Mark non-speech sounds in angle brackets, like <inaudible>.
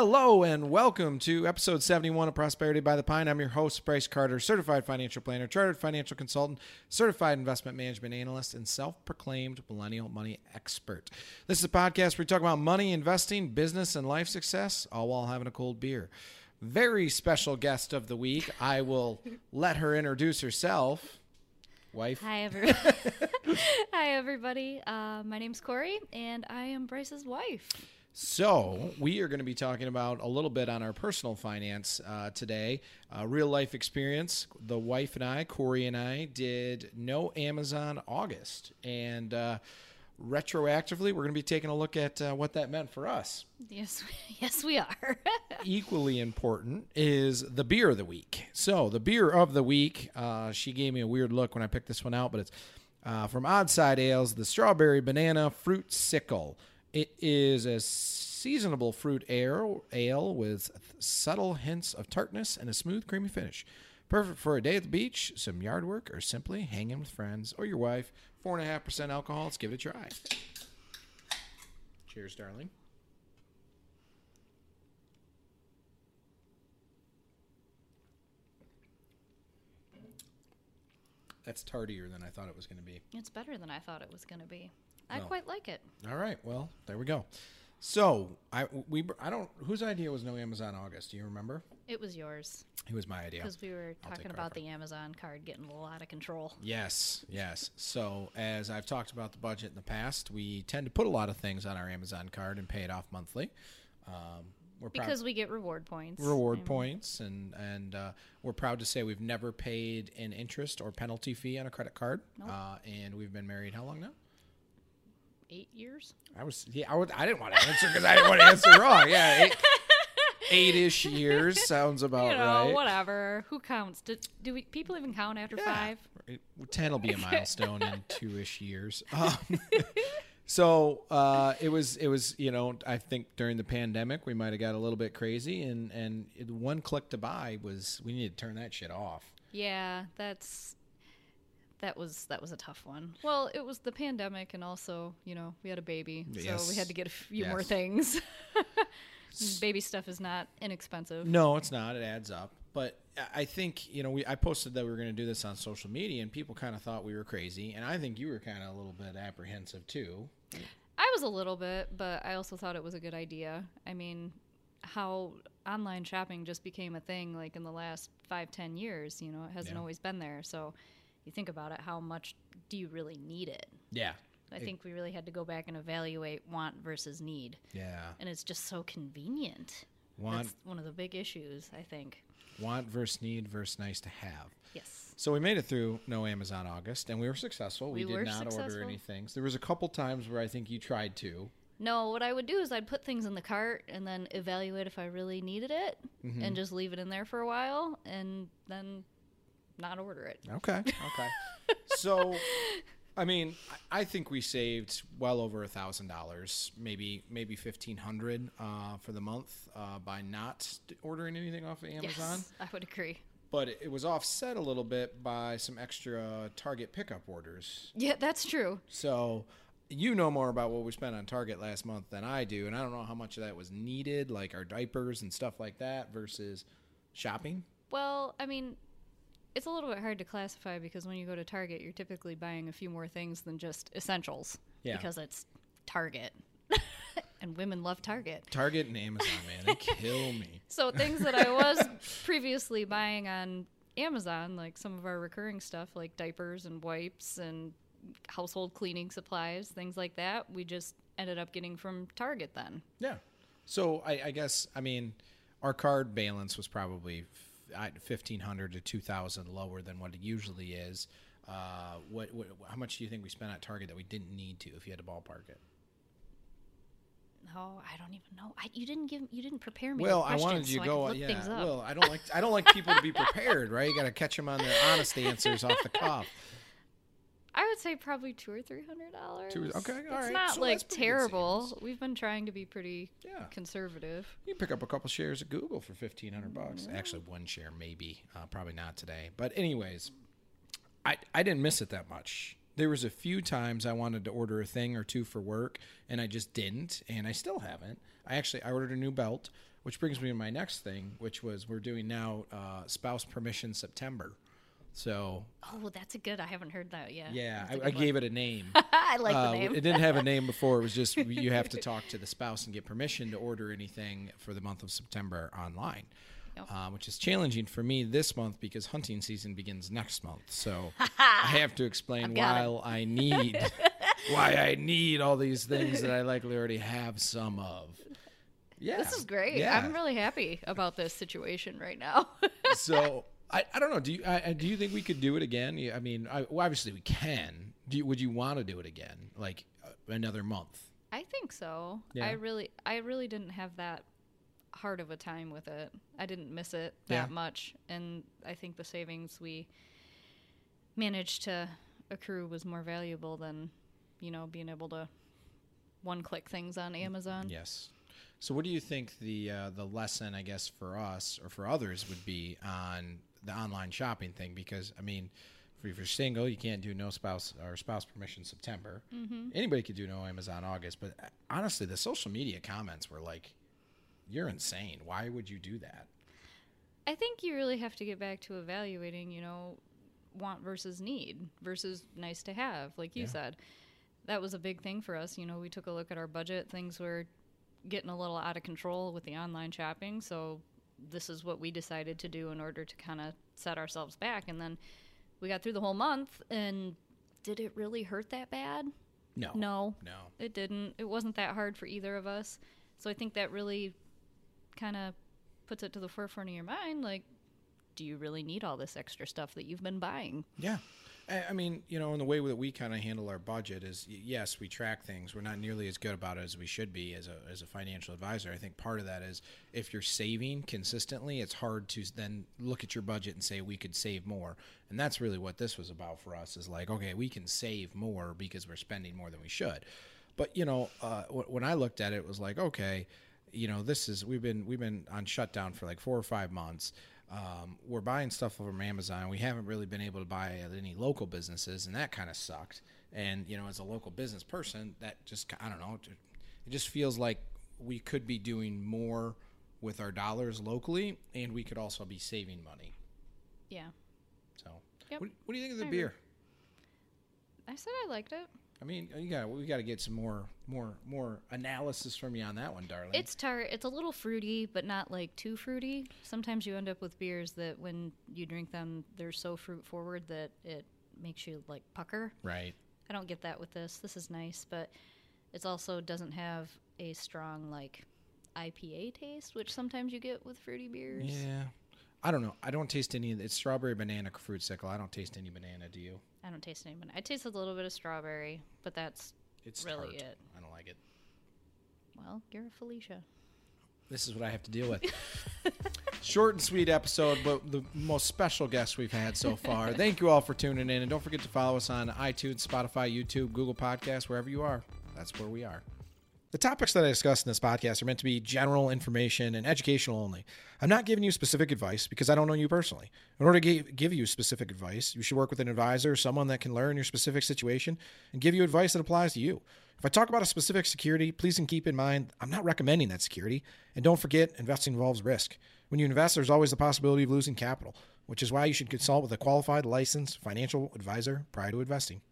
Hello and welcome to episode 71 of Prosperity by the Pint. I'm your host, Bryce Carter, certified financial planner, chartered financial consultant, certified investment management analyst, and self proclaimed millennial money expert. This is a podcast where we talk about money, investing, business, and life success, all while having a cold beer. Very special guest of the week. I will let her introduce herself. Wife. Hi, everybody. <laughs> Hi, everybody. Uh, my name's Corey, and I am Bryce's wife. So, we are going to be talking about a little bit on our personal finance uh, today. Uh, real life experience. The wife and I, Corey and I, did no Amazon August. And uh, retroactively, we're going to be taking a look at uh, what that meant for us. Yes, <laughs> yes, we are. <laughs> Equally important is the beer of the week. So, the beer of the week, uh, she gave me a weird look when I picked this one out, but it's uh, from Oddside Ales, the Strawberry Banana Fruit Sickle. It is a seasonable fruit ale, with subtle hints of tartness and a smooth, creamy finish. Perfect for a day at the beach, some yard work, or simply hanging with friends or your wife. Four and a half percent alcohol. Let's give it a try. Cheers, darling. That's tardier than I thought it was going to be. it's better than I thought it was going to be. I Well. quite like it. All right. Well, there we go. So I we I don't whose idea was no Amazon August? Do you remember? It was yours It was my idea. because we were talking about the Amazon card getting a little out of control. Yes, yes. So as I've talked about the budget in the past, we tend to put a lot of things on our Amazon card and pay it off monthly. Um, we're proud Because we get reward points. reward I mean, points, and and uh, we're proud to say we've never paid an interest or penalty fee on a credit card. Nope. Uh, and we've been married how long now? Eight years? I was yeah I, would, I didn't want to answer because I didn't want to answer wrong. Yeah, eight, <laughs> eight-ish years sounds about you know, right. whatever. Who counts? Do, do we, people even count after Yeah. five? Ten will be a <laughs> milestone in two-ish years. <laughs> Um, so uh, it was it was you know I think during the pandemic we might have got a little bit crazy and and one click to buy was we need to turn that shit off. Yeah, that's that was that was a tough one. Well, it was the pandemic, and also you know we had a baby, so we had to get a few more things. <laughs> baby stuff is not inexpensive. No, it's not. It adds up. But I- I think you know we I posted that we were going to do this on social media and people kind of thought we were crazy and I think you were kind of a little bit apprehensive too. I was a little bit, but I also thought it was a good idea. I mean, how online shopping just became a thing like in the last five, ten years. You know, it hasn't Yeah. always been there. So you think about it, how much do you really need it? Yeah. I think we really had to go back and evaluate want versus need. Yeah. And it's just so convenient. Want That's one of the big issues, I think. want versus need versus nice to have. Yes. So we made it through no Amazon August, and we were successful. We, We did were not order successful. anything. There was a couple times where I think you tried to. No, what I would do is I'd put things in the cart and then evaluate if I really needed it Mm-hmm. and just leave it in there for a while and then not order it. Okay. <laughs> Okay. so, I mean, I I think we saved well over a thousand dollars, maybe maybe fifteen hundred uh, for the month uh, by not ordering anything off of Amazon. Yes, I would agree. But it was offset a little bit by some extra Target pickup orders. Yeah, that's true. So you know more about what we spent on Target last month than I do, and I don't know how much of that was needed, like our diapers and stuff like that, versus shopping. Well, I mean, it's a little bit hard to classify because when you go to Target, you're typically buying a few more things than just essentials Yeah. because it's Target. <laughs> and women love Target. Target and Amazon, man, they <laughs> kill me. So things that I was previously buying on Amazon, like some of our recurring stuff, like diapers and wipes and household cleaning supplies, things like that, we just ended up getting from Target then. Yeah. So I, I guess I mean our card balance was probably fifteen hundred to two thousand lower than what it usually is. Uh, what, what how much do you think we spent at Target that we didn't need to if you had to ballpark it? Oh, I don't even know. I, you didn't give, you didn't prepare me. Well, I wanted you so to go. I yeah. Well, I don't like I don't like people to be prepared, right? You got to catch them on their <laughs> honest answers off the cuff. I would say probably two or three hundred dollars. Two- okay, all it's right. not So like that's pretty good terrible. We've been trying to be pretty Yeah. conservative. You can pick up a couple shares of Google for fifteen hundred bucks. Actually, one share maybe, uh, probably not today. But anyways, I I didn't miss it that much. There was a few times I wanted to order a thing or two for work, and I just didn't, and I still haven't. I actually I ordered a new belt. which brings me to my next thing, which was we're doing now uh, spouse permission September. So Oh, that's a good. I haven't heard that yet. yeah, I, I, I good one. gave it a name. <laughs> I like Uh, the name. It didn't have a name before. It was just <laughs> you have to talk to the spouse and get permission to order anything for the month of September online, Yep. uh, which is challenging for me this month because hunting season begins next month. So <laughs> I have to explain I've got it. why I need why I need all these things that I likely already have some of. Yeah, This is great. Yeah. I'm really happy about this situation right now. so I, I don't know. Do you I, do you think we could do it again? I mean, I, well, obviously we can. Do you, would you want to do it again, like uh, another month? I think so. Yeah. I really, I really didn't have that hard of a time with it. I didn't miss it Yeah. that much, and I think the savings we managed to accrue was more valuable than, you know, being able to one-click things on Amazon. Yes. So, what do you think the uh, the lesson, I guess, for us or for others would be on the online shopping thing? Because I mean, if you're single, you can't do no spouse or spouse permission September. Mm-hmm. Anybody could do no Amazon August, but uh, honestly, the social media comments were like, "You're insane. Why would you do that?" I think you really have to get back to evaluating, you know, want versus need versus nice to have, like you Yeah. said. That was a big thing for us. You know, we took a look at our budget. Things were getting a little out of control with the online shopping. So, this is what we decided to do in order to kind of set ourselves back. And then we got through the whole month. And did it really hurt that bad? No. No, No. it didn't. It wasn't that hard for either of us. So I think that really kind of puts it to the forefront of your mind like, do you really need all this extra stuff that you've been buying? Yeah. I I mean, you know, in the way that we kind of handle our budget is, yes, we track things. We're not nearly as good about it as we should be as a, as a financial advisor. I think part of that is if you're saving consistently, it's hard to then look at your budget and say we could save more. And that's really what this was about for us is like, okay, we can save more because we're spending more than we should. But you know, uh, wh- when I looked at it, it was like, okay, you know, this is we've been we've been on shutdown for like four or five months. Um, we're buying stuff from Amazon. We haven't really been able to buy at any local businesses, and that kind of sucked. And you know, as a local business person, that just I don't know, it just feels like we could be doing more with our dollars locally, and we could also be saving money. Yeah. So, Yep. what, what do you think of the I beer? I said I liked it. I mean, you got we got to get some more more more analysis from you on that one, darling. It's tart. It's a little fruity, but not like too fruity. Sometimes you end up with beers that when you drink them, they're so fruit forward that it makes you like pucker. right. I don't get that with this. This is nice, but it also doesn't have a strong like IPA taste, which sometimes you get with fruity beers. Yeah. I don't know. I don't taste any. It's strawberry banana fruit sickle. I don't taste any banana. Do you? I don't taste any. banana. I taste a little bit of strawberry, but that's It's Really tart. it. I don't like it. well, you're a Felicia. This is what I have to deal with. <laughs> Short and sweet episode, but the most special guest we've had so far. <laughs> Thank you all for tuning in, and don't forget to follow us on iTunes, Spotify, YouTube, Google Podcasts, wherever you are. That's where we are. The topics that I discuss in this podcast are meant to be general information and educational only. I'm not giving you specific advice because I don't know you personally. In order to give you specific advice, you should work with an advisor, someone that can learn your specific situation and give you advice that applies to you. If I talk about a specific security, please keep in mind I'm not recommending that security. And don't forget, investing involves risk. When you invest, there's always the possibility of losing capital, which is why you should consult with a qualified, licensed financial advisor prior to investing.